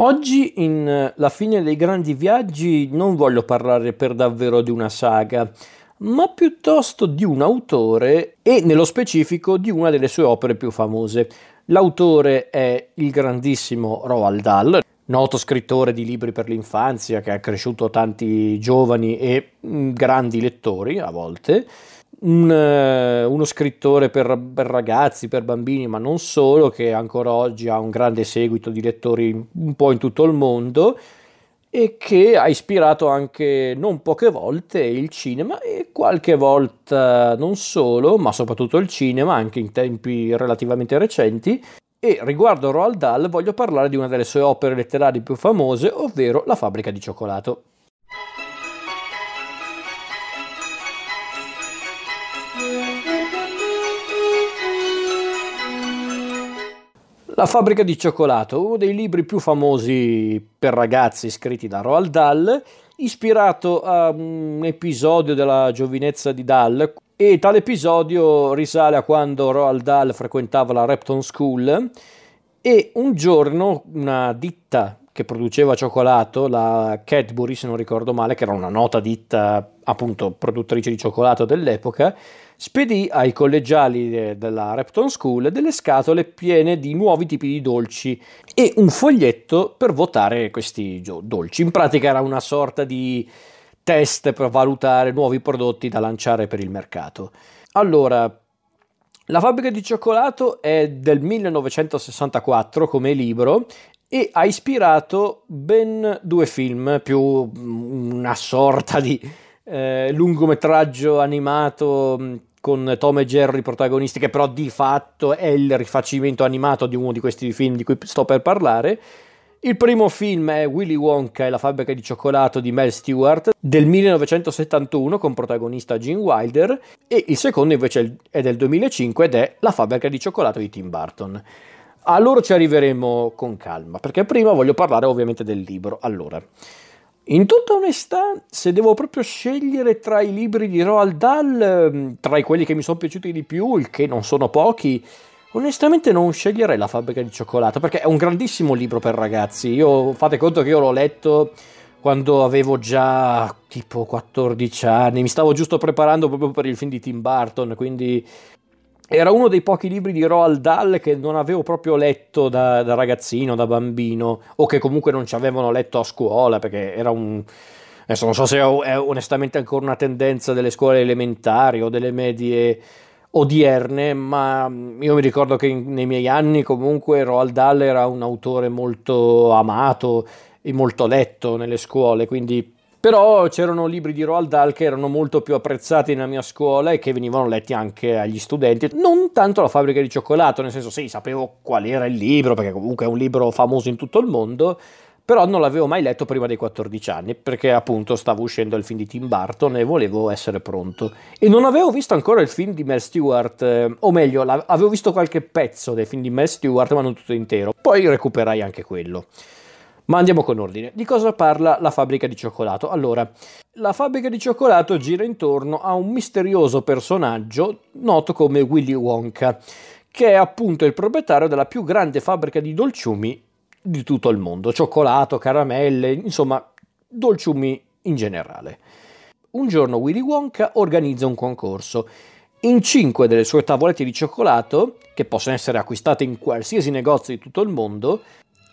Oggi in eh, La fine dei grandi viaggi non voglio parlare per davvero di una saga, ma piuttosto di un autore e nello specifico di una delle sue opere più famose. L'autore è il grandissimo Roald Dahl, noto scrittore di libri per l'infanzia che ha cresciuto tanti giovani e mm, grandi lettori a volte un, eh, uno scrittore per, per, ragazzi, per bambini, ma non solo, che ancora oggi ha un grande seguito di lettori un po' in tutto il mondo e che ha ispirato anche non poche volte il cinema e qualche volta non solo, ma soprattutto il cinema, anche in tempi relativamente recenti. E riguardo Roald Dahl voglio parlare di una delle sue opere letterarie più famose, ovvero La fabbrica di cioccolato. La fabbrica di cioccolato, uno dei libri più famosi per ragazzi scritti da Roald Dahl, ispirato a un episodio della giovinezza di Dahl. E tale episodio risale a quando Roald Dahl frequentava la Repton School e un giorno una ditta che produceva cioccolato, la Cadbury se non ricordo male, che era una nota ditta appunto produttrice di cioccolato dell'epoca, spedì ai collegiali della Repton School delle scatole piene di nuovi tipi di dolci e un foglietto per votare questi dolci. In pratica era una sorta di test per valutare nuovi prodotti da lanciare per il mercato. Allora, la fabbrica di cioccolato è del 1964 come libro e ha ispirato ben due film, più una sorta di eh, lungometraggio animato con Tom e Jerry protagonisti, che però di fatto è il rifacimento animato di uno di questi film di cui sto per parlare. Il primo film è Willy Wonka e la fabbrica di cioccolato di Mel Stewart del 1971 con protagonista Gene Wilder e il secondo invece è del 2005 ed è La fabbrica di cioccolato di Tim Burton. A loro ci arriveremo con calma perché prima voglio parlare ovviamente del libro. Allora, in tutta onestà, se devo proprio scegliere tra i libri di Roald Dahl, ehm, tra quelli che mi sono piaciuti di più, il che non sono pochi, onestamente non sceglierei La fabbrica di cioccolato, perché è un grandissimo libro per ragazzi. Io fate conto che io l'ho letto quando avevo già tipo 14 anni, mi stavo giusto preparando proprio per il film di Tim Burton, quindi era uno dei pochi libri di Roald Dahl che non avevo proprio letto da, da, ragazzino, da bambino, o che comunque non ci avevano letto a scuola, perché era un... Adesso non so se è onestamente ancora una tendenza delle scuole elementari o delle medie odierne, ma io mi ricordo che in, nei miei anni comunque Roald Dahl era un autore molto amato e molto letto nelle scuole, quindi però c'erano libri di Roald Dahl che erano molto più apprezzati nella mia scuola e che venivano letti anche agli studenti. Non tanto la fabbrica di cioccolato, nel senso sì, sapevo qual era il libro, perché comunque è un libro famoso in tutto il mondo, però non l'avevo mai letto prima dei 14 anni, perché appunto stavo uscendo il film di Tim Burton e volevo essere pronto. E non avevo visto ancora il film di Mel Stewart, eh, o meglio, avevo visto qualche pezzo del film di Mel Stewart, ma non tutto intero. Poi recuperai anche quello. Ma andiamo con ordine. Di cosa parla la fabbrica di cioccolato? Allora, la fabbrica di cioccolato gira intorno a un misterioso personaggio noto come Willy Wonka, che è appunto il proprietario della più grande fabbrica di dolciumi di tutto il mondo, cioccolato, caramelle, insomma, dolciumi in generale. Un giorno Willy Wonka organizza un concorso. In cinque delle sue tavolette di cioccolato, che possono essere acquistate in qualsiasi negozio di tutto il mondo,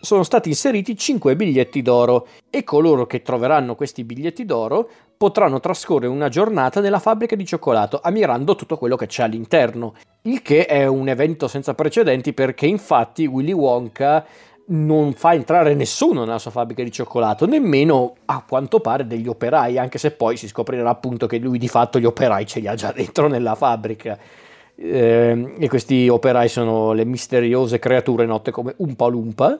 sono stati inseriti 5 biglietti d'oro e coloro che troveranno questi biglietti d'oro potranno trascorrere una giornata nella fabbrica di cioccolato ammirando tutto quello che c'è all'interno, il che è un evento senza precedenti perché infatti Willy Wonka non fa entrare nessuno nella sua fabbrica di cioccolato, nemmeno a quanto pare degli operai, anche se poi si scoprirà appunto che lui di fatto gli operai ce li ha già dentro nella fabbrica. Eh, e questi operai sono le misteriose creature note come Umpa Lumpa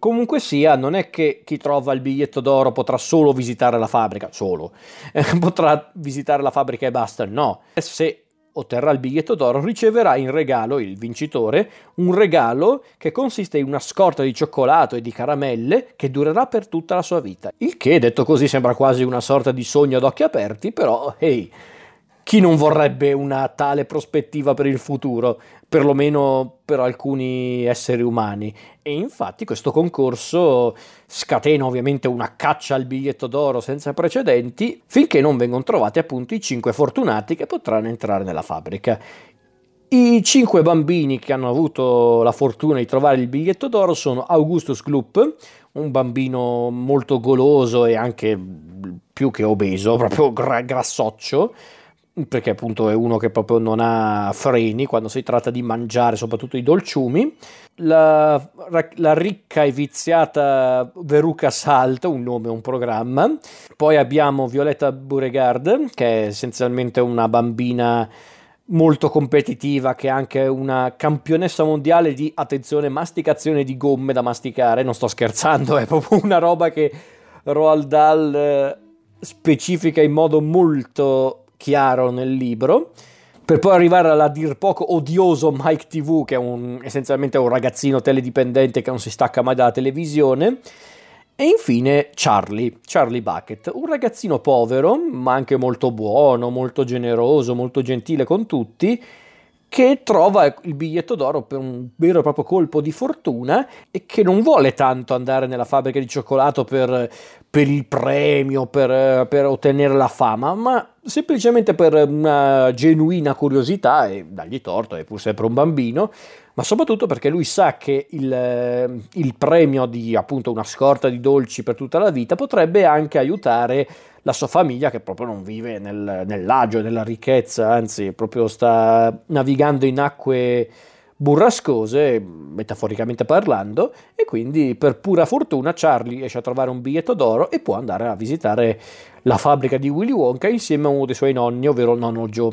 Comunque sia, non è che chi trova il biglietto d'oro potrà solo visitare la fabbrica, solo, eh, potrà visitare la fabbrica e basta, no. Se otterrà il biglietto d'oro riceverà in regalo il vincitore un regalo che consiste in una scorta di cioccolato e di caramelle che durerà per tutta la sua vita. Il che, detto così, sembra quasi una sorta di sogno ad occhi aperti, però, ehi, hey, chi non vorrebbe una tale prospettiva per il futuro, perlomeno per alcuni esseri umani? E infatti questo concorso scatena ovviamente una caccia al biglietto d'oro senza precedenti finché non vengono trovati appunto i cinque fortunati che potranno entrare nella fabbrica. I cinque bambini che hanno avuto la fortuna di trovare il biglietto d'oro sono Augustus Gloop, un bambino molto goloso e anche più che obeso, proprio grassoccio, perché appunto è uno che proprio non ha freni quando si tratta di mangiare, soprattutto i dolciumi. La, la ricca e viziata Veruca Salt, un nome, un programma. Poi abbiamo Violetta Beauregard, che è essenzialmente una bambina molto competitiva, che è anche una campionessa mondiale di attenzione, masticazione di gomme da masticare. Non sto scherzando, è proprio una roba che Roald Dahl eh, specifica in modo molto chiaro nel libro. Per poi arrivare alla dir poco odioso Mike TV, che è un, essenzialmente un ragazzino teledipendente che non si stacca mai dalla televisione. E infine Charlie, Charlie Bucket, un ragazzino povero, ma anche molto buono, molto generoso, molto gentile con tutti, che trova il biglietto d'oro per un vero e proprio colpo di fortuna e che non vuole tanto andare nella fabbrica di cioccolato per, per il premio, per, per, ottenere la fama, ma semplicemente per una genuina curiosità, e dagli torto, è pur sempre un bambino, ma soprattutto perché lui sa che il, il premio di appunto una scorta di dolci per tutta la vita potrebbe anche aiutare la sua famiglia che proprio non vive nel, nell'agio, nella ricchezza, anzi proprio sta navigando in acque burrascose, metaforicamente parlando, e quindi per pura fortuna Charlie riesce a trovare un biglietto d'oro e può andare a visitare la fabbrica di Willy Wonka insieme a uno dei suoi nonni, ovvero il nonno Joe.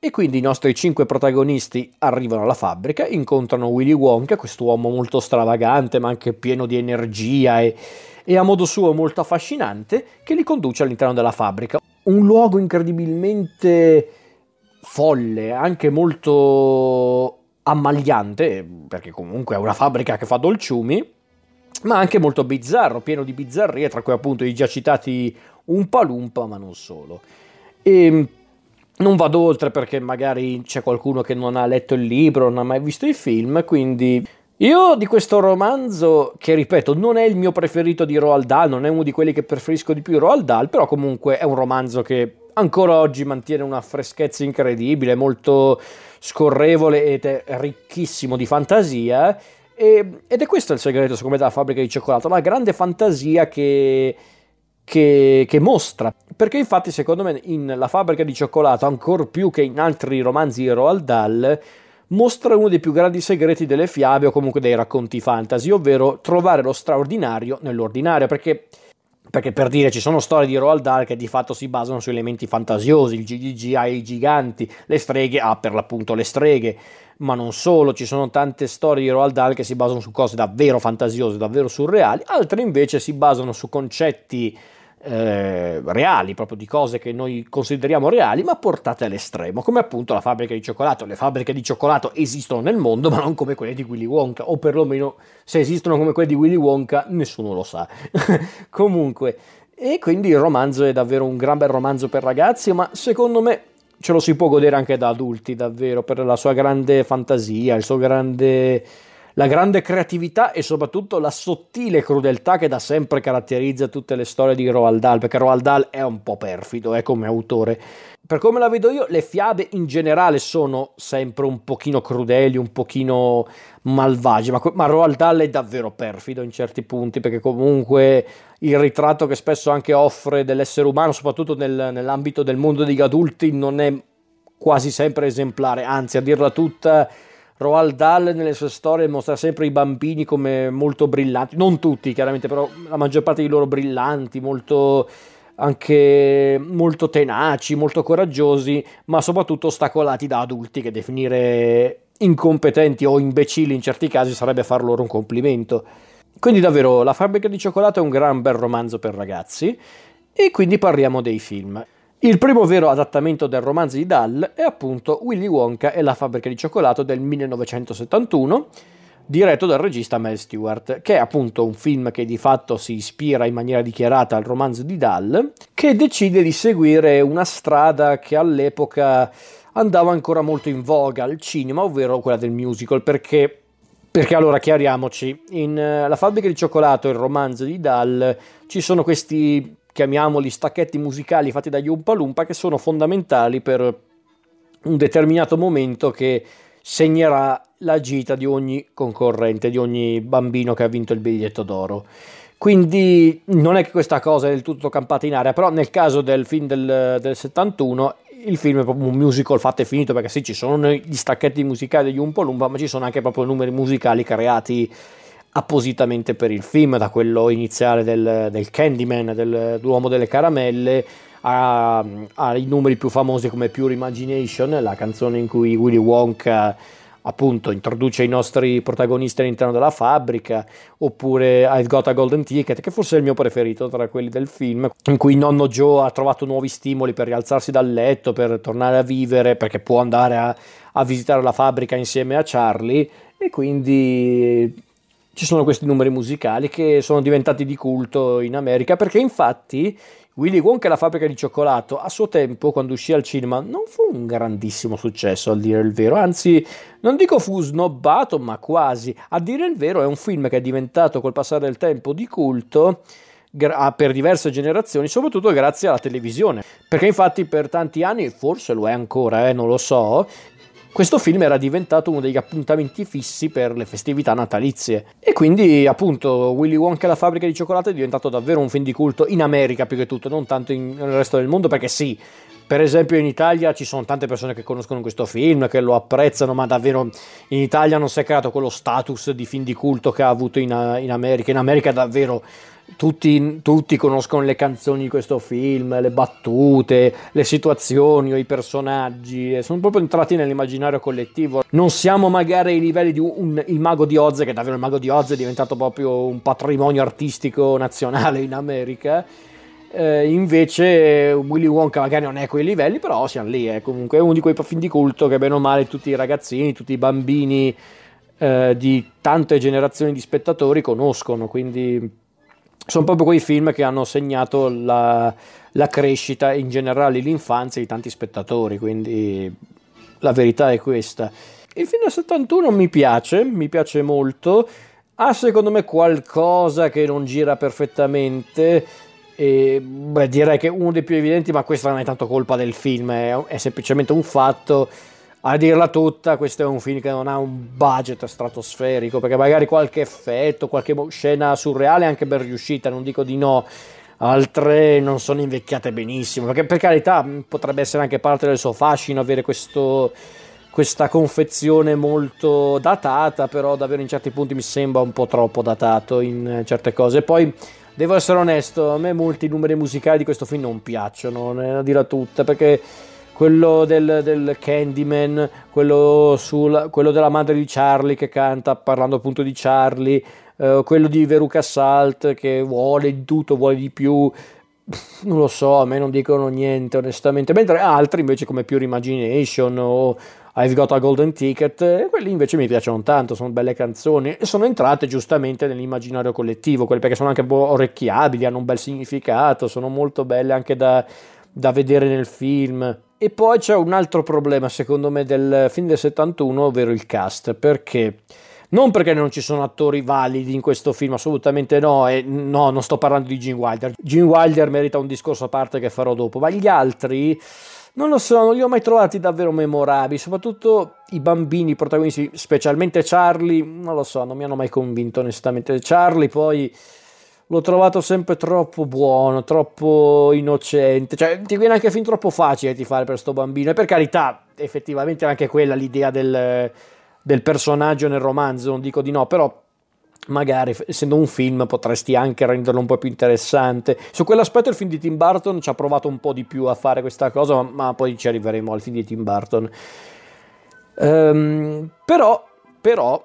E quindi i nostri cinque protagonisti arrivano alla fabbrica, incontrano Willy Wonka, quest'uomo molto stravagante ma anche pieno di energia e, e a modo suo molto affascinante, che li conduce all'interno della fabbrica. Un luogo incredibilmente folle, anche molto ammagliante, perché comunque è una fabbrica che fa dolciumi, ma anche molto bizzarro, pieno di bizzarrie, tra cui appunto i già citati Umpa Lumpa, ma non solo. E non vado oltre perché magari c'è qualcuno che non ha letto il libro, non ha mai visto i film, quindi io di questo romanzo, che ripeto, non è il mio preferito di Roald Dahl, non è uno di quelli che preferisco di più Roald Dahl, però comunque è un romanzo che ancora oggi mantiene una freschezza incredibile, molto scorrevole ed è ricchissimo di fantasia. E, ed è questo il segreto, secondo me, della fabbrica di cioccolato, la grande fantasia che, che, che, mostra. Perché infatti, secondo me, in La fabbrica di cioccolato, ancora più che in altri romanzi di Roald Dahl, mostra uno dei più grandi segreti delle fiabe o comunque dei racconti fantasy, ovvero trovare lo straordinario nell'ordinario, perché perché per dire ci sono storie di Roald Dahl che di fatto si basano su elementi fantasiosi, il GGG ha i giganti, le streghe ha per l'appunto le streghe, ma non solo, ci sono tante storie di Roald Dahl che si basano su cose davvero fantasiose, davvero surreali, altre invece si basano su concetti eh, reali, proprio di cose che noi consideriamo reali, ma portate all'estremo, come appunto la fabbrica di cioccolato. Le fabbriche di cioccolato esistono nel mondo, ma non come quelle di Willy Wonka, o perlomeno se esistono come quelle di Willy Wonka, nessuno lo sa. Comunque, e quindi il romanzo è davvero un gran bel romanzo per ragazzi, ma secondo me ce lo si può godere anche da adulti, davvero, per la sua grande fantasia, il suo grande la grande creatività e soprattutto la sottile crudeltà che da sempre caratterizza tutte le storie di Roald Dahl, perché Roald Dahl è un po' perfido eh, come autore. Per come la vedo io, le fiabe in generale sono sempre un pochino crudeli, un pochino malvagi, ma, ma Roald Dahl è davvero perfido in certi punti, perché comunque il ritratto che spesso anche offre dell'essere umano, soprattutto nel, nell'ambito del mondo degli adulti, non è quasi sempre esemplare, anzi a dirla tutta Roald Dahl nelle sue storie mostra sempre i bambini come molto brillanti, non tutti chiaramente, però la maggior parte di loro brillanti, molto anche molto tenaci, molto coraggiosi, ma soprattutto ostacolati da adulti che definire incompetenti o imbecilli in certi casi sarebbe far loro un complimento. Quindi davvero La fabbrica di cioccolato è un gran bel romanzo per ragazzi e quindi parliamo dei film. Il primo vero adattamento del romanzo di Dahl è appunto Willy Wonka e la fabbrica di cioccolato del 1971, diretto dal regista Mel Stewart, che è appunto un film che di fatto si ispira in maniera dichiarata al romanzo di Dahl, che decide di seguire una strada che all'epoca andava ancora molto in voga al cinema, ovvero quella del musical, perché? Perché allora chiariamoci, in uh, La fabbrica di cioccolato, il romanzo di Dahl, ci sono questi, chiamiamoli stacchetti musicali fatti dagli Umpa Lumpa che sono fondamentali per un determinato momento che segnerà la gita di ogni concorrente, di ogni bambino che ha vinto il biglietto d'oro. Quindi non è che questa cosa è del tutto campata in aria, però nel caso del film del, del 71 il film è proprio un musical fatto e finito perché sì ci sono gli stacchetti musicali degli Umpo Lumpa ma ci sono anche proprio numeri musicali creati appositamente per il film da quello iniziale del, del Candyman dell'uomo delle caramelle ai numeri più famosi come Pure Imagination, la canzone in cui Willy Wonka appunto introduce i nostri protagonisti all'interno della fabbrica, oppure I've Got a Golden Ticket, che forse è il mio preferito tra quelli del film, in cui nonno Joe ha trovato nuovi stimoli per rialzarsi dal letto, per tornare a vivere, perché può andare a, a visitare la fabbrica insieme a Charlie, e quindi ci sono questi numeri musicali che sono diventati di culto in America, perché infatti Willy Wonka e la fabbrica di cioccolato a suo tempo, quando uscì al cinema, non fu un grandissimo successo, a dire il vero. Anzi, non dico fu snobbato, ma quasi. A dire il vero, è un film che è diventato col passare del tempo di culto per diverse generazioni, soprattutto grazie alla televisione. Perché infatti per tanti anni, forse lo è ancora, eh, non lo so, questo film era diventato uno degli appuntamenti fissi per le festività natalizie. E quindi, appunto, Willy Wonka e la fabbrica di cioccolato è diventato davvero un film di culto in America più che tutto, non tanto in, nel resto del mondo, perché sì. Per esempio in Italia ci sono tante persone che conoscono questo film, che lo apprezzano, ma davvero in Italia non si è creato quello status di film di culto che ha avuto in, in America. In America davvero tutti, tutti, conoscono le canzoni di questo film, le battute, le situazioni o i personaggi, sono proprio entrati nell'immaginario collettivo. Non siamo magari ai livelli di un, un, il Mago di Oz, che davvero il Mago di Oz è diventato proprio un patrimonio artistico nazionale in America. Eh, invece Willy Wonka magari non è a quei livelli, però siamo lì, è comunque uno di quei film di culto che bene o male tutti i ragazzini, tutti i bambini eh, di tante generazioni di spettatori conoscono, quindi sono proprio quei film che hanno segnato la, la crescita e in generale l'infanzia di tanti spettatori, quindi la verità è questa. Il film del 71 mi piace, mi piace molto, ha secondo me qualcosa che non gira perfettamente. E, beh, direi che uno dei più evidenti, ma questa non è tanto colpa del film, è, è semplicemente un fatto a dirla tutta, questo è un film che non ha un budget stratosferico, perché magari qualche effetto, qualche scena surreale è anche ben riuscita, non dico di no, altre non sono invecchiate benissimo, perché per carità potrebbe essere anche parte del suo fascino avere questo, questa confezione molto datata, però davvero in certi punti mi sembra un po' troppo datato in certe cose. Poi devo essere onesto, a me molti numeri musicali di questo film non piacciono, a dirla tutta, perché quello del, del Candyman, quello, sul, quello, della madre di Charlie che canta parlando appunto di Charlie, eh, quello di Veruca Salt che vuole di tutto, vuole di più. Non lo so, a me non dicono niente onestamente, mentre altri invece come Pure Imagination o I've Got a Golden Ticket, eh, quelli invece mi piacciono tanto, sono belle canzoni e sono entrate giustamente nell'immaginario collettivo, quelle perché sono anche orecchiabili, hanno un bel significato, sono molto belle anche da, da vedere nel film. E poi c'è un altro problema, secondo me, del film del 71, ovvero il cast, perché non perché non ci sono attori validi in questo film, assolutamente no, e no, non sto parlando di Gene Wilder. Gene Wilder merita un discorso a parte che farò dopo, ma gli altri non lo so, non li ho mai trovati davvero memorabili, soprattutto i bambini protagonisti, specialmente Charlie, non lo so, non mi hanno mai convinto onestamente. Charlie poi l'ho trovato sempre troppo buono, troppo innocente, cioè ti viene anche fin troppo facile di fare per sto bambino e per carità, effettivamente anche quella l'idea del, del personaggio nel romanzo, non dico di no, però magari essendo un film potresti anche renderlo un po' più interessante. Su quell'aspetto il film di Tim Burton ci ha provato un po' di più a fare questa cosa, ma, ma poi ci arriveremo al film di Tim Burton. Um, però, però,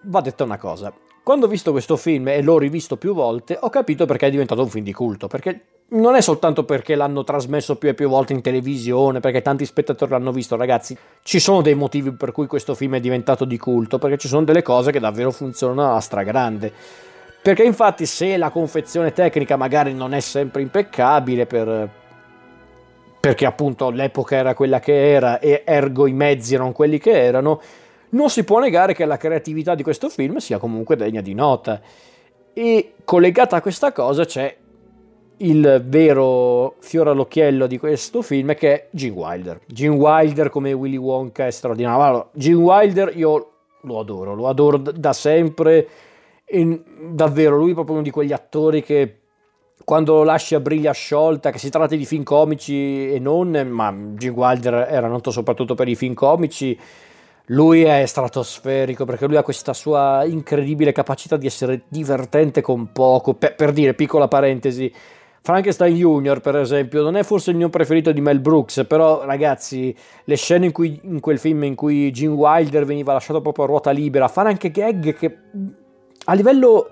va detta una cosa quando ho visto questo film e l'ho rivisto più volte, ho capito perché è diventato un film di culto, perché non è soltanto perché l'hanno trasmesso più e più volte in televisione, perché tanti spettatori l'hanno visto, ragazzi, ci sono dei motivi per cui questo film è diventato di culto, perché ci sono delle cose che davvero funzionano alla stragrande. Perché infatti se la confezione tecnica magari non è sempre impeccabile per, perché appunto l'epoca era quella che era e ergo i mezzi erano quelli che erano, non si può negare che la creatività di questo film sia comunque degna di nota. E collegata a questa cosa c'è il vero fiore all'occhiello di questo film che è Gene Wilder. Gene Wilder come Willy Wonka è straordinario. Allora, Gene Wilder io lo adoro, lo adoro da sempre. E davvero, lui è proprio uno di quegli attori che quando lo lasci a briglia sciolta, che si tratti di film comici e non, ma Gene Wilder era noto soprattutto per i film comici lui è stratosferico perché lui ha questa sua incredibile capacità di essere divertente con poco. Per, per dire, piccola parentesi, Frankenstein Junior, per esempio, non è forse il mio preferito di Mel Brooks, però ragazzi, le scene in, cui, in quel film in cui Gene Wilder veniva lasciato proprio a ruota libera, fare anche gag che a livello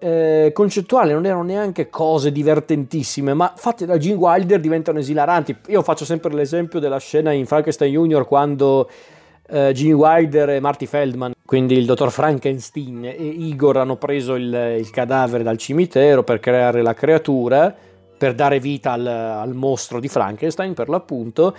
eh, concettuale non erano neanche cose divertentissime, ma fatte da Gene Wilder diventano esilaranti. Io faccio sempre l'esempio della scena in Frankenstein Junior quando uh, Gene Wilder e Marty Feldman, quindi il dottor Frankenstein e Igor hanno preso il, il cadavere dal cimitero per creare la creatura, per dare vita al, al mostro di Frankenstein per l'appunto.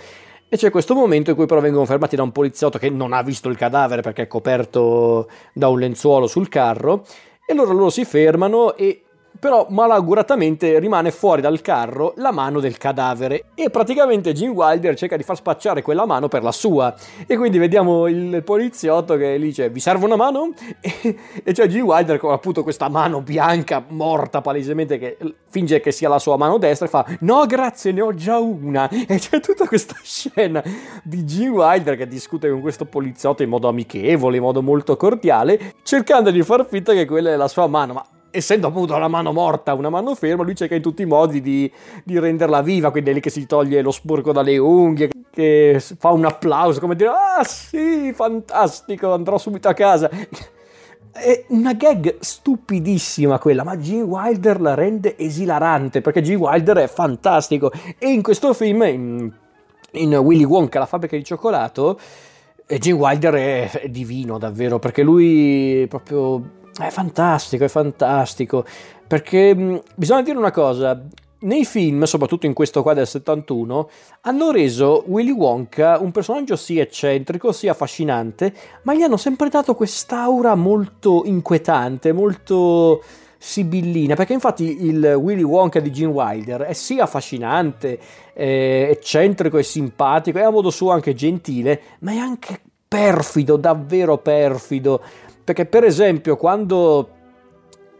E c'è questo momento in cui però vengono fermati da un poliziotto che non ha visto il cadavere perché è coperto da un lenzuolo sul carro. E allora loro si fermano e però malauguratamente rimane fuori dal carro la mano del cadavere e praticamente Gene Wilder cerca di far spacciare quella mano per la sua e quindi vediamo il poliziotto che dice vi serve una mano? E, e c'è Gene Wilder con appunto questa mano bianca morta palesemente che finge che sia la sua mano destra e fa no grazie ne ho già una e c'è tutta questa scena di Gene Wilder che discute con questo poliziotto in modo amichevole, in modo molto cordiale cercando di far finta che quella è la sua mano ma essendo appunto una mano morta, una mano ferma, lui cerca in tutti i modi di, di renderla viva, quindi è lì che si toglie lo sporco dalle unghie, che fa un applauso, come dire, ah sì, fantastico, andrò subito a casa. È una gag stupidissima quella, ma G. Wilder la rende esilarante, perché G. Wilder è fantastico. E in questo film, in, in Willy Wonka, la fabbrica di cioccolato, Gene Wilder è, è divino davvero, perché lui proprio è fantastico, è fantastico. Perché bisogna dire una cosa. Nei film, soprattutto in questo qua del 71, hanno reso Willy Wonka un personaggio sì eccentrico, sì affascinante, ma gli hanno sempre dato quest'aura molto inquietante, molto sibillina, perché infatti il Willy Wonka di Gene Wilder è sì affascinante, è eccentrico e simpatico, è a modo suo anche gentile, ma è anche perfido, davvero perfido perché per esempio quando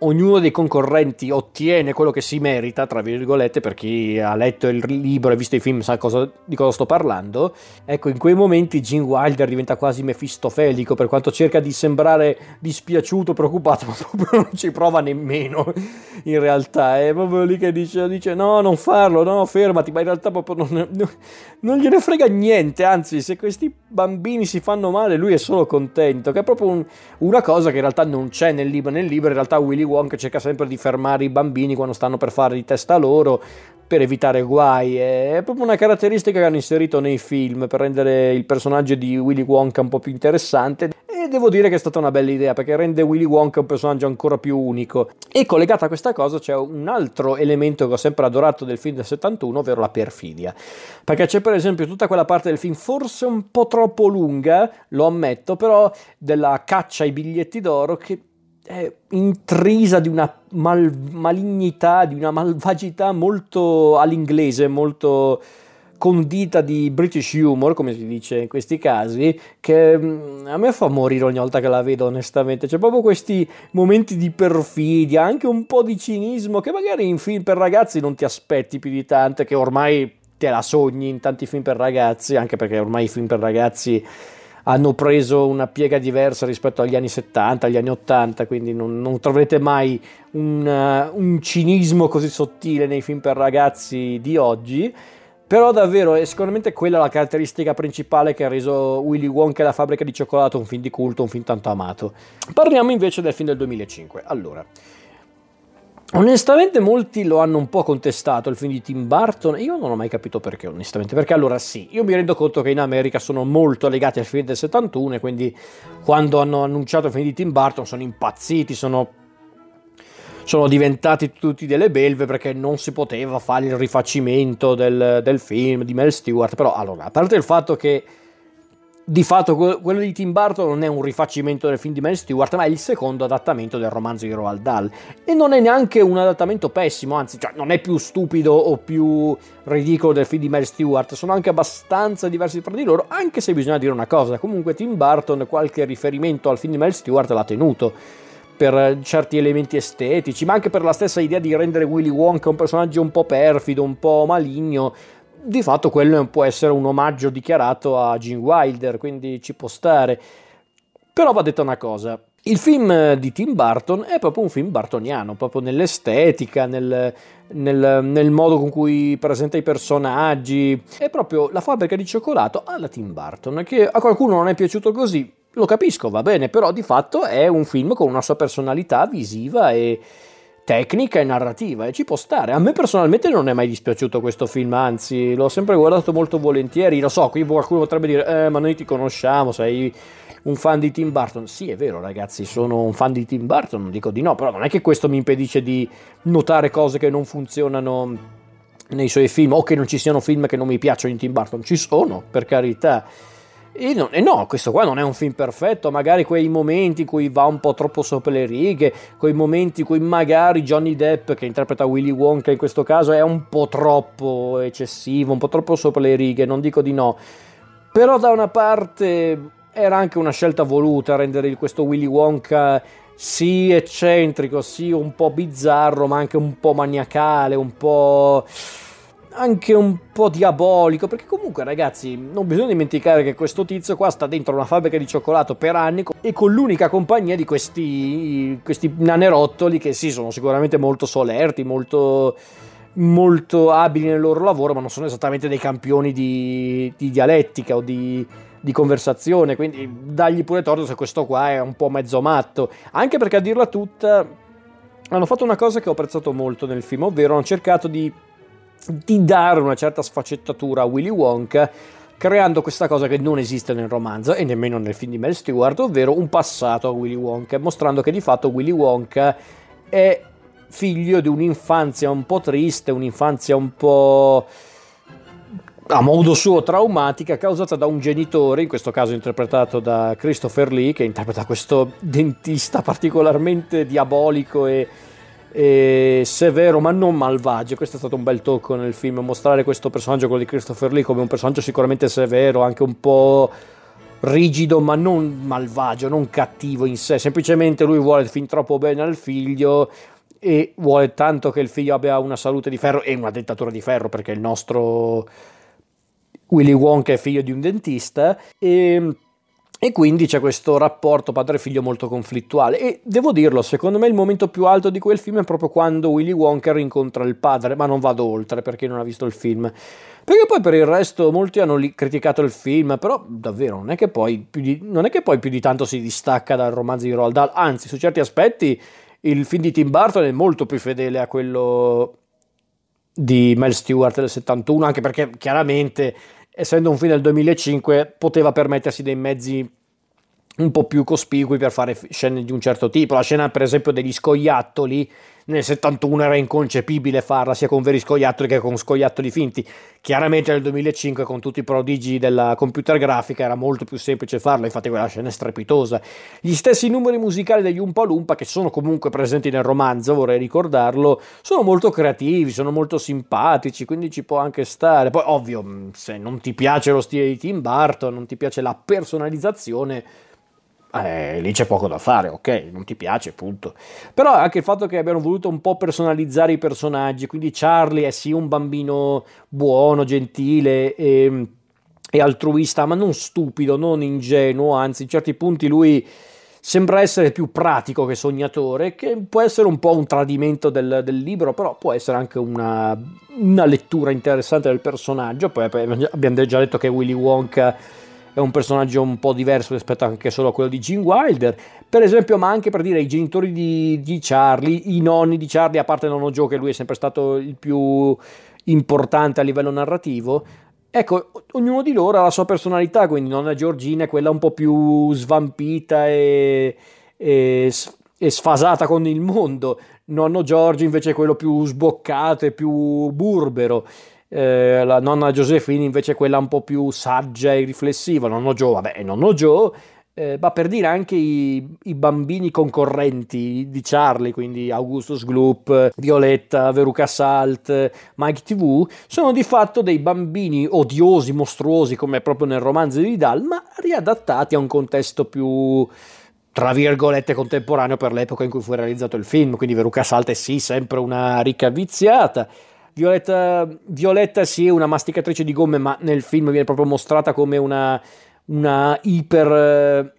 ognuno dei concorrenti ottiene quello che si merita, tra virgolette, per chi ha letto il libro e visto i film sa cosa, di cosa sto parlando, ecco, in quei momenti Gene Wilder diventa quasi mefistofelico, per quanto cerca di sembrare dispiaciuto, preoccupato, ma proprio non ci prova nemmeno, in realtà, è proprio lì che dice, dice no, non farlo, no, fermati, ma in realtà proprio non, non, gliene frega niente, anzi, se questi bambini si fanno male, lui è solo contento, che è proprio un, una cosa che in realtà non c'è nel libro, nel libro in realtà Willy Wonka cerca sempre di fermare i bambini quando stanno per fare di testa loro per evitare guai. È proprio una caratteristica che hanno inserito nei film per rendere il personaggio di Willy Wonka un po' più interessante. E devo dire che è stata una bella idea perché rende Willy Wonka un personaggio ancora più unico. E collegato a questa cosa c'è un altro elemento che ho sempre adorato del film del 71, ovvero la perfidia. Perché c'è per esempio tutta quella parte del film, forse un po' troppo lunga, lo ammetto, però della caccia ai biglietti d'oro che è intrisa di una mal- malignità, di una malvagità molto all'inglese, molto condita di British humor, come si dice in questi casi, che mm, a me fa morire ogni volta che la vedo onestamente. C'è proprio questi momenti di perfidia, anche un po' di cinismo che magari in film per ragazzi non ti aspetti più di tanto, che ormai te la sogni in tanti film per ragazzi, anche perché ormai i film per ragazzi hanno preso una piega diversa rispetto agli anni 70, agli anni 80, quindi non, non troverete mai un, uh, un, cinismo così sottile nei film per ragazzi di oggi. Però davvero è sicuramente quella la caratteristica principale che ha reso Willy Wonka e la fabbrica di cioccolato un film di culto, un film tanto amato. Parliamo invece del film del 2005. Allora, Onestamente molti lo hanno un po' contestato il film di Tim Burton. Io non ho mai capito perché onestamente, perché allora sì, io mi rendo conto che in America sono molto legati al film del 71 e quindi quando hanno annunciato il film di Tim Burton sono impazziti, sono, sono diventati tutti delle belve perché non si poteva fare il rifacimento del, del film di Mel Stewart, però allora, a parte il fatto che di fatto quello di Tim Burton non è un rifacimento del film di Mel Stewart, ma è il secondo adattamento del romanzo di Roald Dahl. E non è neanche un adattamento pessimo, anzi, cioè, non è più stupido o più ridicolo del film di Mel Stewart, sono anche abbastanza diversi tra di loro, anche se bisogna dire una cosa, comunque Tim Burton qualche riferimento al film di Mel Stewart l'ha tenuto per certi elementi estetici, ma anche per la stessa idea di rendere Willy Wonka un personaggio un po' perfido, un po' maligno, di fatto quello può essere un omaggio dichiarato a Gene Wilder, quindi ci può stare. Però va detta una cosa, il film di Tim Burton è proprio un film bartoniano, proprio nell'estetica, nel, nel, nel, modo con cui presenta i personaggi. È proprio la fabbrica di cioccolato alla Tim Burton, che a qualcuno non è piaciuto così, lo capisco, va bene, però di fatto è un film con una sua personalità visiva e, tecnica e narrativa e ci può stare. A me personalmente non è mai dispiaciuto questo film, anzi l'ho sempre guardato molto volentieri. Lo so, qui qualcuno potrebbe dire, eh, ma noi ti conosciamo, sei un fan di Tim Burton. Sì, è vero ragazzi, sono un fan di Tim Burton, non dico di no, però non è che questo mi impedisce di notare cose che non funzionano nei suoi film o che non ci siano film che non mi piacciono in Tim Burton. Ci sono, per carità. E, non, e, no, questo qua non è un film perfetto, magari quei momenti in cui va un po' troppo sopra le righe, quei momenti in cui magari Johnny Depp, che interpreta Willy Wonka in questo caso, è un po' troppo eccessivo, un po' troppo sopra le righe, non dico di no. Però da una parte era anche una scelta voluta rendere questo Willy Wonka sì eccentrico, sì un po' bizzarro, ma anche un po' maniacale, un po' anche un po' diabolico, perché comunque ragazzi non bisogna dimenticare che questo tizio qua sta dentro una fabbrica di cioccolato per anni e con l'unica compagnia di questi, questi nanerottoli che sì sono sicuramente molto solerti, molto, molto abili nel loro lavoro, ma non sono esattamente dei campioni di, di dialettica o di, di conversazione, quindi dagli pure torto se questo qua è un po' mezzo matto, anche perché a dirla tutta hanno fatto una cosa che ho apprezzato molto nel film, ovvero hanno cercato di di dare una certa sfaccettatura a Willy Wonka creando questa cosa che non esiste nel romanzo e nemmeno nel film di Mel Stewart, ovvero un passato a Willy Wonka, mostrando che di fatto Willy Wonka è figlio di un'infanzia un po' triste, un'infanzia un po' a modo suo traumatica causata da un genitore, in questo caso interpretato da Christopher Lee, che interpreta questo dentista particolarmente diabolico e e severo ma non malvagio. Questo è stato un bel tocco nel film, mostrare questo personaggio, quello di Christopher Lee, come un personaggio sicuramente severo, anche un po' rigido ma non malvagio, non cattivo in sé, semplicemente lui vuole fin troppo bene al figlio e vuole tanto che il figlio abbia una salute di ferro e una dentatura di ferro perché il nostro Willy Wonka è figlio di un dentista e e quindi c'è questo rapporto padre-figlio molto conflittuale. E devo dirlo, secondo me il momento più alto di quel film è proprio quando Willy Wonka incontra il padre, ma non vado oltre perché non ha visto il film. Perché poi per il resto molti hanno criticato il film, però davvero non è che poi più di, che poi più di tanto si distacca dal romanzo di Roald Dahl, anzi su certi aspetti il film di Tim Burton è molto più fedele a quello di Mel Stewart del 71, anche perché chiaramente essendo un film del 2005, poteva permettersi dei mezzi un po' più cospicui per fare scene di un certo tipo. La scena, per esempio, degli scoiattoli nel 71 era inconcepibile farla sia con veri scoiattoli che con scoiattoli finti. Chiaramente nel 2005 con tutti i prodigi della computer grafica era molto più semplice farlo, infatti quella scena è strepitosa. Gli stessi numeri musicali degli Umpa Lumpa, che sono comunque presenti nel romanzo, vorrei ricordarlo, sono molto creativi, sono molto simpatici, quindi ci può anche stare. Poi ovvio, se non ti piace lo stile di Tim Burton, non ti piace la personalizzazione eh, lì c'è poco da fare, ok, non ti piace, punto. Però anche il fatto che abbiano voluto un po' personalizzare i personaggi, quindi Charlie è sì un bambino buono, gentile e, e altruista, ma non stupido, non ingenuo, anzi in certi punti lui sembra essere più pratico che sognatore, che può essere un po' un tradimento del, del libro, però può essere anche una, una, lettura interessante del personaggio. Poi abbiamo già detto che Willy Wonka è un personaggio un po' diverso rispetto anche solo a quello di Gene Wilder, per esempio, ma anche per dire i genitori di, di Charlie, i nonni di Charlie, a parte nonno Joe, che lui è sempre stato il più importante a livello narrativo, Ecco, ognuno di loro ha la sua personalità, quindi nonna Giorgina è quella un po' più svampita e, e, e sfasata con il mondo, nonno Giorgio invece è quello più sboccato e più burbero. Eh, la nonna Giuseppina invece è quella un po' più saggia e riflessiva, nonno Joe, vabbè, è nonno Joe, eh, ma per dire anche i, i, bambini concorrenti di Charlie, quindi Augustus Gloop, Violetta, Veruca Salt, Mike TV, sono di fatto dei bambini odiosi, mostruosi, come proprio nel romanzo di Dal, ma riadattati a un contesto più tra virgolette contemporaneo per l'epoca in cui fu realizzato il film, quindi Veruca Salt è sì sempre una ricca viziata. Violetta, Violetta sì è una masticatrice di gomme, ma nel film viene proprio mostrata come una una iper eh,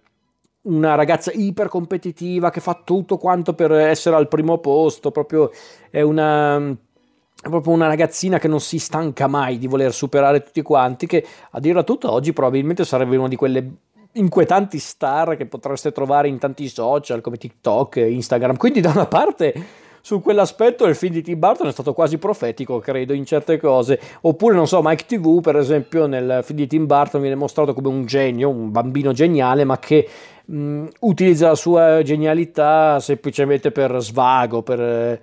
una ragazza iper competitiva che fa tutto quanto per essere al primo posto, proprio è una, è proprio una ragazzina che non si stanca mai di voler superare tutti quanti, che a dirla tutta oggi probabilmente sarebbe una di quelle inquietanti star che potreste trovare in tanti social come TikTok, Instagram. Quindi da una parte su quell'aspetto il film di Tim Burton è stato quasi profetico, credo, in certe cose. Oppure, non so, Mike TV, per esempio, nel film di Tim Burton viene mostrato come un genio, un bambino geniale, ma che mh, utilizza la sua genialità semplicemente per svago, per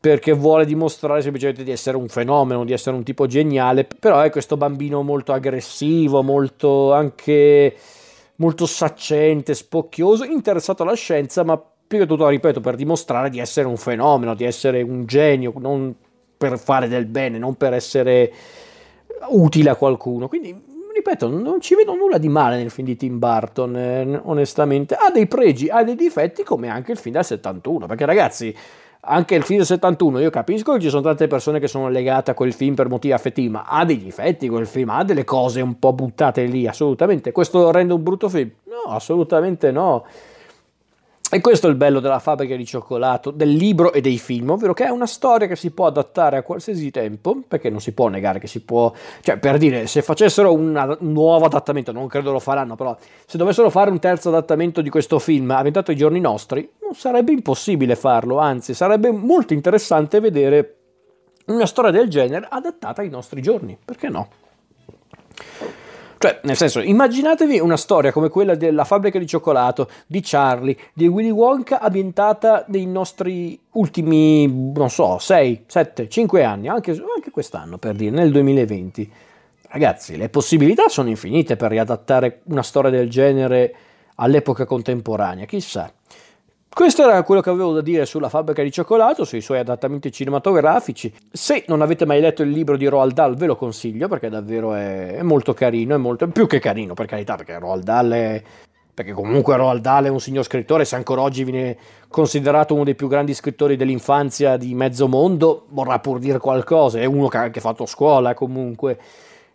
perché vuole dimostrare semplicemente di essere un fenomeno, di essere un tipo geniale, però è questo bambino molto aggressivo, molto anche molto saccente, spocchioso, interessato alla scienza, ma più che tutto, ripeto, per dimostrare di essere un fenomeno, di essere un genio, non per fare del bene, non per essere utile a qualcuno. Quindi, ripeto, non ci vedo nulla di male nel film di Tim Burton, eh, onestamente. Ha dei pregi, ha dei difetti, come anche il film del 71, perché ragazzi anche il film del 71, io capisco che ci sono tante persone che sono legate a quel film per motivi affettivi, ma ha dei difetti quel film, ha delle cose un po' buttate lì, assolutamente. Questo rende un brutto film? No, assolutamente no. E questo è il bello della fabbrica di cioccolato, del libro e dei film, ovvero che è una storia che si può adattare a qualsiasi tempo, perché non si può negare che si può, cioè per dire, se facessero una, un nuovo adattamento, non credo lo faranno, però se dovessero fare un terzo adattamento di questo film ambientato ai giorni nostri, non sarebbe impossibile farlo, anzi sarebbe molto interessante vedere una storia del genere adattata ai nostri giorni, perché no? Cioè, nel senso, immaginatevi una storia come quella della fabbrica di cioccolato, di Charlie, di Willy Wonka ambientata nei nostri ultimi, non so, 6, 7, 5 anni, anche, anche quest'anno per dire, nel 2020. Ragazzi, le possibilità sono infinite per riadattare una storia del genere all'epoca contemporanea, chissà. Questo era quello che avevo da dire sulla fabbrica di cioccolato, sui suoi adattamenti cinematografici. Se non avete mai letto il libro di Roald Dahl, ve lo consiglio perché davvero è, molto carino, è molto più che carino per carità, perché Roald Dahl è perché comunque Roald Dahl è un signor scrittore, se ancora oggi viene considerato uno dei più grandi scrittori dell'infanzia di mezzo mondo, vorrà pur dire qualcosa, è uno che ha anche fatto scuola comunque.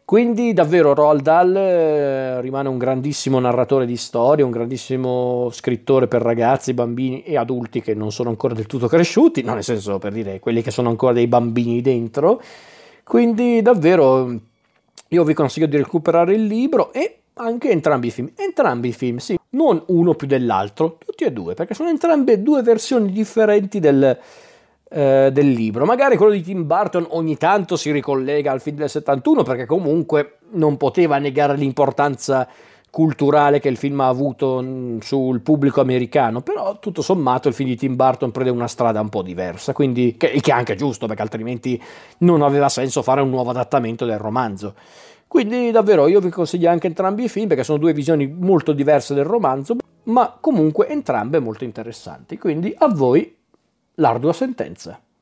Quindi davvero Roald Dahl eh, rimane un grandissimo narratore di storie, un grandissimo scrittore per ragazzi, bambini e adulti che non sono ancora del tutto cresciuti, no, nel senso per dire quelli che sono ancora dei bambini dentro. Quindi davvero io vi consiglio di recuperare il libro e anche entrambi i film. Entrambi i film, sì, non uno più dell'altro, tutti e due, perché sono entrambe due versioni differenti del, eh, del libro. Magari quello di Tim Burton ogni tanto si ricollega al film del 71 perché comunque non poteva negare l'importanza culturale che il film ha avuto mm, sul pubblico americano, però tutto sommato il film di Tim Burton prende una strada un po' diversa, quindi, che, che è anche giusto perché altrimenti non aveva senso fare un nuovo adattamento del romanzo. Quindi davvero io vi consiglio anche entrambi i film perché sono due visioni molto diverse del romanzo, ma comunque entrambe molto interessanti. Quindi a voi l'ardua sentenza.